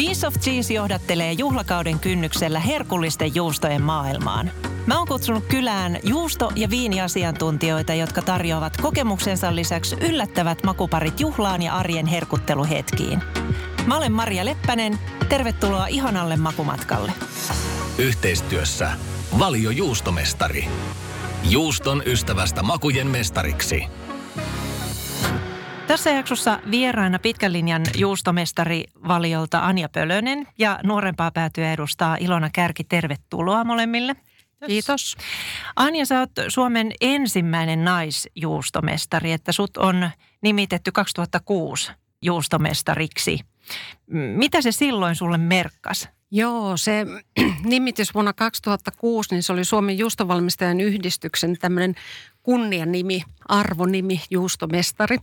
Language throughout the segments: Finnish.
Piece of Cheese johdattelee juhlakauden kynnyksellä herkullisten juustojen maailmaan. Mä oon kutsunut kylään juusto- ja viiniasiantuntijoita, jotka tarjoavat kokemuksensa lisäksi yllättävät makuparit juhlaan ja arjen herkutteluhetkiin. Mä olen Maria Leppänen. Tervetuloa ihanalle makumatkalle. Yhteistyössä Valio Juustomestari. Juuston ystävästä makujen mestariksi. Tässä jaksossa vieraana pitkän linjan juustomestari valiolta Anja Pölönen ja nuorempaa päätyä edustaa Ilona Kärki. Tervetuloa molemmille. Kiitos. Anja, sä oot Suomen ensimmäinen naisjuustomestari, että sut on nimitetty 2006 juustomestariksi. Mitä se silloin sulle merkkas? Joo, se nimitys vuonna 2006, niin se oli Suomen juustovalmistajan yhdistyksen tämmöinen kunnianimi, arvonimi, juustomestari.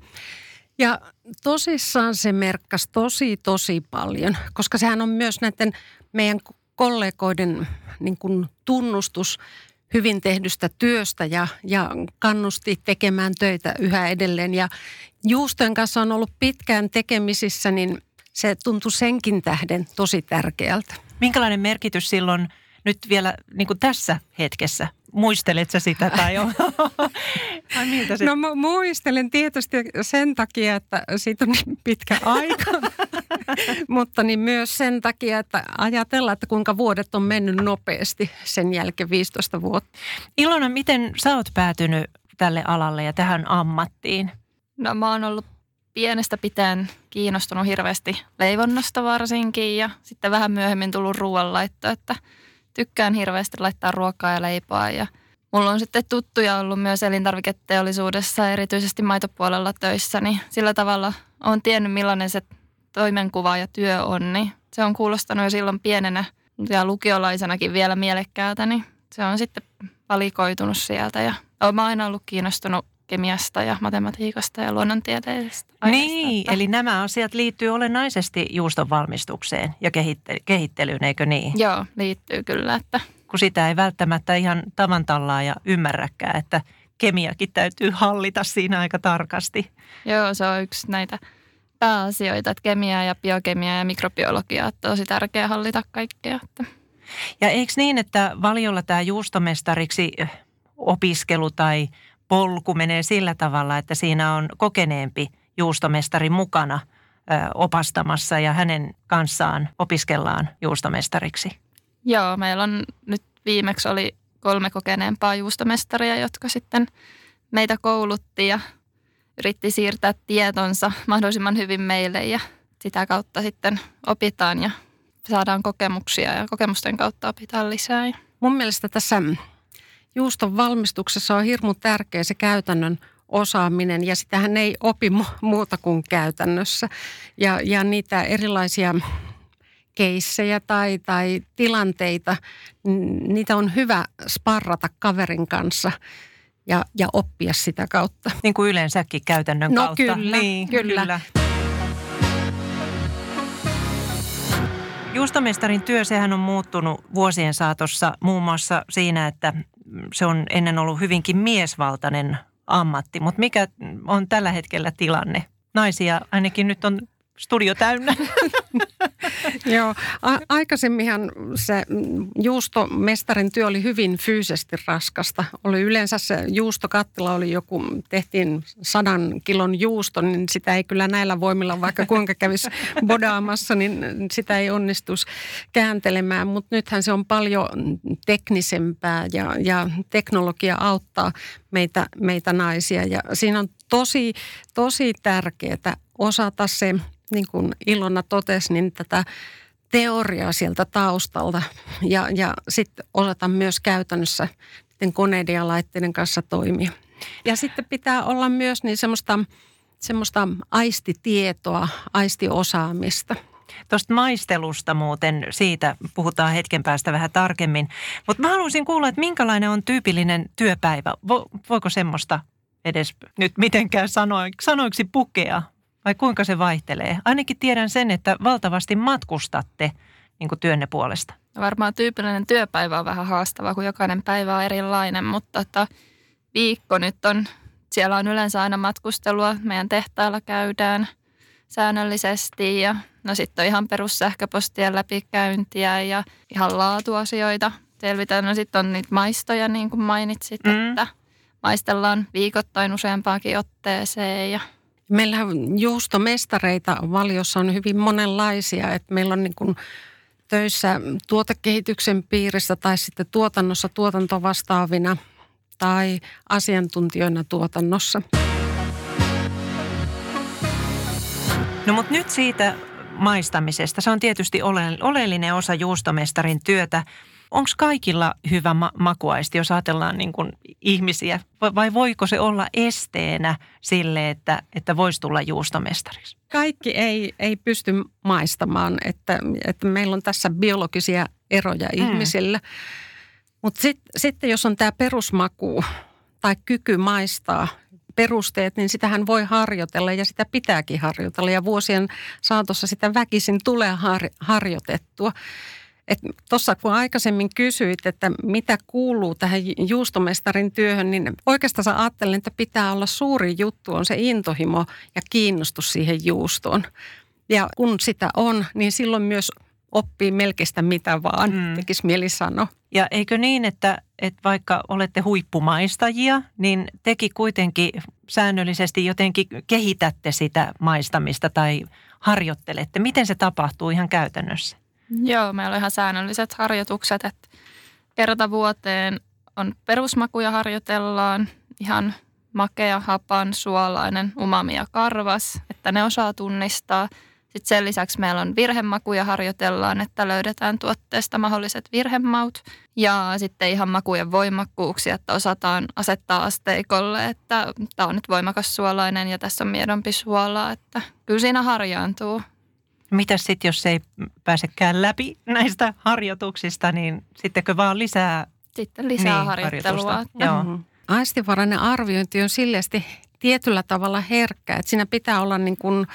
Ja tosissaan se merkkasi tosi, tosi paljon, koska sehän on myös näiden meidän kollegoiden niin kuin tunnustus hyvin tehdystä työstä ja, ja kannusti tekemään töitä yhä edelleen. Ja juustojen kanssa on ollut pitkään tekemisissä, niin se tuntui senkin tähden tosi tärkeältä. Minkälainen merkitys silloin nyt vielä niin kuin tässä hetkessä Muistelet sä sitä tai on? Ai miltä se? No muistelen tietysti sen takia, että siitä on niin pitkä aika, mutta niin myös sen takia, että ajatellaan, että kuinka vuodet on mennyt nopeasti sen jälkeen 15 vuotta. Ilona, miten sä oot päätynyt tälle alalle ja tähän ammattiin? No mä oon ollut pienestä pitäen kiinnostunut hirveästi leivonnasta varsinkin ja sitten vähän myöhemmin tullut ruoanlaitto, että – tykkään hirveästi laittaa ruokaa ja leipää ja mulla on sitten tuttuja ollut myös elintarviketeollisuudessa, erityisesti maitopuolella töissä, niin sillä tavalla on tiennyt millainen se toimenkuva ja työ on, niin se on kuulostanut jo silloin pienenä ja lukiolaisenakin vielä mielekkäältä, niin se on sitten valikoitunut sieltä ja olen aina ollut kiinnostunut kemiasta ja matematiikasta ja luonnontieteellisestä aiheesta. Niin, että... eli nämä asiat liittyy olennaisesti juuston valmistukseen ja kehitte- kehittelyyn, eikö niin? Joo, liittyy kyllä. Että... Kun sitä ei välttämättä ihan tavantallaa ja ymmärräkään, että kemiakin täytyy hallita siinä aika tarkasti. Joo, se on yksi näitä pääasioita, että kemia ja biokemia ja mikrobiologia on tosi tärkeää hallita kaikkea. Että... Ja eikö niin, että valiolla tämä juustomestariksi opiskelu tai polku menee sillä tavalla, että siinä on kokeneempi juustomestari mukana opastamassa ja hänen kanssaan opiskellaan juustomestariksi? Joo, meillä on nyt viimeksi oli kolme kokeneempaa juustomestaria, jotka sitten meitä koulutti ja yritti siirtää tietonsa mahdollisimman hyvin meille ja sitä kautta sitten opitaan ja saadaan kokemuksia ja kokemusten kautta opitaan lisää. Mun mielestä tässä juuston valmistuksessa on hirmu tärkeä se käytännön osaaminen ja sitähän ei opi muuta kuin käytännössä. Ja, ja niitä erilaisia keissejä tai, tai tilanteita, niitä on hyvä sparrata kaverin kanssa ja, ja oppia sitä kautta. Niin kuin yleensäkin käytännön no, kautta. Kyllä, niin, kyllä. kyllä. Juustomestarin työ, sehän on muuttunut vuosien saatossa muun muassa siinä, että se on ennen ollut hyvinkin miesvaltainen ammatti, mutta mikä on tällä hetkellä tilanne? Naisia ainakin nyt on studio täynnä. Joo, a- aikaisemminhan se juustomestarin työ oli hyvin fyysisesti raskasta. Oli yleensä se juustokattila oli joku, tehtiin sadan kilon juusto, niin sitä ei kyllä näillä voimilla, vaikka kuinka kävisi bodaamassa, niin sitä ei onnistus kääntelemään. Mutta nythän se on paljon teknisempää ja, ja teknologia auttaa meitä, meitä naisia. Ja siinä on tosi, tosi tärkeää osata se – niin kuin Ilona totesi, niin tätä teoriaa sieltä taustalta ja, ja sitten osata myös käytännössä koneiden ja laitteiden kanssa toimia. Ja sitten pitää olla myös niin semmoista, semmoista aistitietoa, aistiosaamista. Tuosta maistelusta muuten, siitä puhutaan hetken päästä vähän tarkemmin. Mutta mä haluaisin kuulla, että minkälainen on tyypillinen työpäivä. Vo, voiko semmoista edes nyt mitenkään sanoiksi pukea? Vai kuinka se vaihtelee? Ainakin tiedän sen, että valtavasti matkustatte niin kuin työnne puolesta. Varmaan tyypillinen työpäivä on vähän haastava, kun jokainen päivä on erilainen, mutta että viikko nyt on, siellä on yleensä aina matkustelua, meidän tehtailla käydään, säännöllisesti ja no sitten on ihan perussähköpostien läpikäyntiä ja ihan laatuasioita selvitään. No sitten on niitä maistoja niin kuin mainitsit, mm. että maistellaan viikoittain useampaakin otteeseen ja Meillä juustomestareita valiossa on hyvin monenlaisia, että meillä on niin kuin töissä tuotekehityksen piirissä tai sitten tuotannossa tuotantovastaavina tai asiantuntijoina tuotannossa. No mutta nyt siitä maistamisesta. Se on tietysti oleellinen osa juustomestarin työtä. Onko kaikilla hyvä ma- makuaisti, jos ajatellaan niin kuin ihmisiä, vai voiko se olla esteenä sille, että, että voisi tulla juustomestariksi? Kaikki ei, ei pysty maistamaan, että, että meillä on tässä biologisia eroja hmm. ihmisillä. Mutta sit, sitten jos on tämä perusmaku tai kyky maistaa perusteet, niin sitähän voi harjoitella ja sitä pitääkin harjoitella. Ja vuosien saatossa sitä väkisin tulee har, harjoitettua. Tuossa kun aikaisemmin kysyit, että mitä kuuluu tähän juustomestarin työhön, niin oikeastaan ajattelen, että pitää olla suuri juttu on se intohimo ja kiinnostus siihen juustoon. Ja kun sitä on, niin silloin myös oppii melkeistä mitä vaan, mm. tekisi mieli sanoa. Ja eikö niin, että, että vaikka olette huippumaistajia, niin teki kuitenkin säännöllisesti jotenkin kehitätte sitä maistamista tai harjoittelette. Miten se tapahtuu ihan käytännössä? Joo, meillä on ihan säännölliset harjoitukset, että kerta vuoteen on perusmakuja harjoitellaan, ihan makea, hapan, suolainen, umami ja karvas, että ne osaa tunnistaa. Sitten sen lisäksi meillä on virhemakuja harjoitellaan, että löydetään tuotteesta mahdolliset virhemaut. Ja sitten ihan makujen voimakkuuksia, että osataan asettaa asteikolle, että tämä on nyt voimakas suolainen ja tässä on miedompi suolaa, että kyllä siinä harjaantuu. Mitä sitten, jos ei pääsekään läpi näistä harjoituksista, niin sittenkö vaan lisää Sitten lisää niin, harjoittelua. Joo. Mm-hmm. Aistivarainen arviointi on silleesti tietyllä tavalla herkkä, että siinä pitää olla niin kuin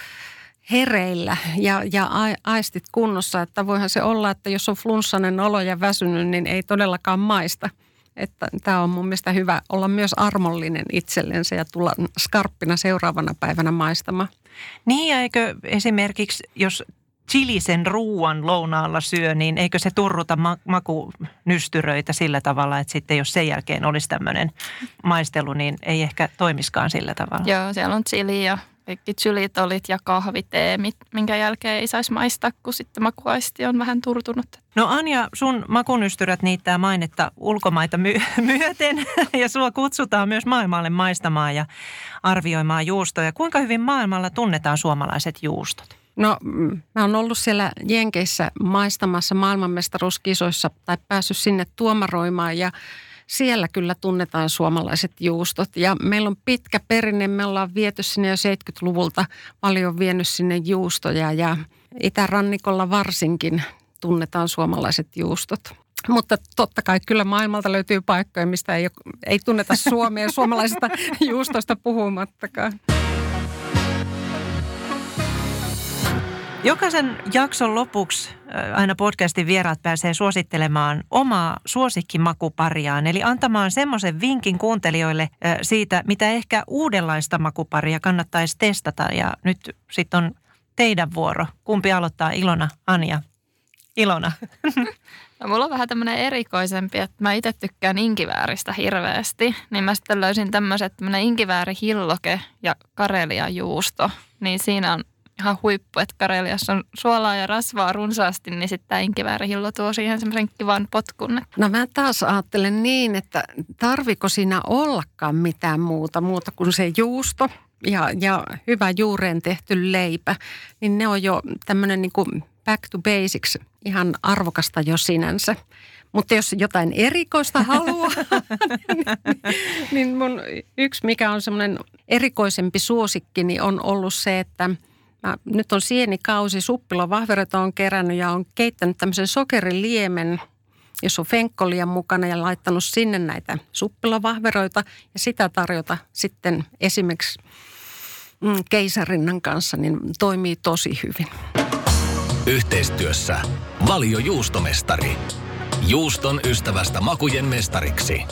hereillä ja, ja aistit kunnossa, että voihan se olla, että jos on flunssainen olo ja väsynyt, niin ei todellakaan maista. Että tämä on mun mielestä hyvä olla myös armollinen itsellensä ja tulla skarppina seuraavana päivänä maistamaan. Niin ja eikö esimerkiksi, jos chilisen ruuan lounaalla syö, niin eikö se turruta ma- makunystyröitä sillä tavalla, että sitten jos sen jälkeen olisi tämmöinen maistelu, niin ei ehkä toimiskaan sillä tavalla? Joo, siellä on chili ja kaikki chylitolit ja kahvitee, minkä jälkeen ei saisi maistaa, kun sitten makuaisti on vähän turtunut. No Anja, sun makunystyrät niittää mainetta ulkomaita my- myöten ja sua kutsutaan myös maailmalle maistamaan ja arvioimaan juustoja. Kuinka hyvin maailmalla tunnetaan suomalaiset juustot? No mä oon ollut siellä Jenkeissä maistamassa maailmanmestaruuskisoissa tai päässyt sinne tuomaroimaan ja siellä kyllä tunnetaan suomalaiset juustot ja meillä on pitkä perinne. Me ollaan viety sinne jo 70-luvulta paljon vienyt sinne juustoja ja itärannikolla varsinkin tunnetaan suomalaiset juustot. Mutta totta kai kyllä maailmalta löytyy paikkoja, mistä ei, ei tunneta Suomea suomalaisista juustoista puhumattakaan. Jokaisen jakson lopuksi äh, aina podcastin vieraat pääsee suosittelemaan omaa suosikkimakupariaan, eli antamaan semmoisen vinkin kuuntelijoille äh, siitä, mitä ehkä uudenlaista makuparia kannattaisi testata. Ja nyt sitten on teidän vuoro. Kumpi aloittaa, Ilona, Anja? Ilona. No, mulla on vähän tämmöinen erikoisempi, että mä itse tykkään inkivääristä hirveästi. Niin mä sitten löysin tämmöiset tämmöinen inkiväärihilloke ja karelia juusto. Niin siinä on ihan huippu, että Kareliassa on suolaa ja rasvaa runsaasti, niin sitten tämä inkiväärihillo tuo siihen semmoisen kivan potkun. No mä taas ajattelen niin, että tarviko siinä ollakaan mitään muuta, muuta kuin se juusto ja, ja hyvä juureen tehty leipä, niin ne on jo tämmöinen niin kuin back to basics, ihan arvokasta jo sinänsä. Mutta jos jotain erikoista haluaa, niin, niin mun yksi mikä on semmoinen erikoisempi suosikki, niin on ollut se, että – Mä, nyt on sienikausi, suppilovahveroita on kerännyt ja on keittänyt tämmöisen sokeriliemen, jos on fenkkolia mukana ja laittanut sinne näitä suppilovahveroita ja sitä tarjota sitten esimerkiksi mm, keisarinnan kanssa, niin toimii tosi hyvin. Yhteistyössä Valio Juustomestari. Juuston ystävästä makujen mestariksi.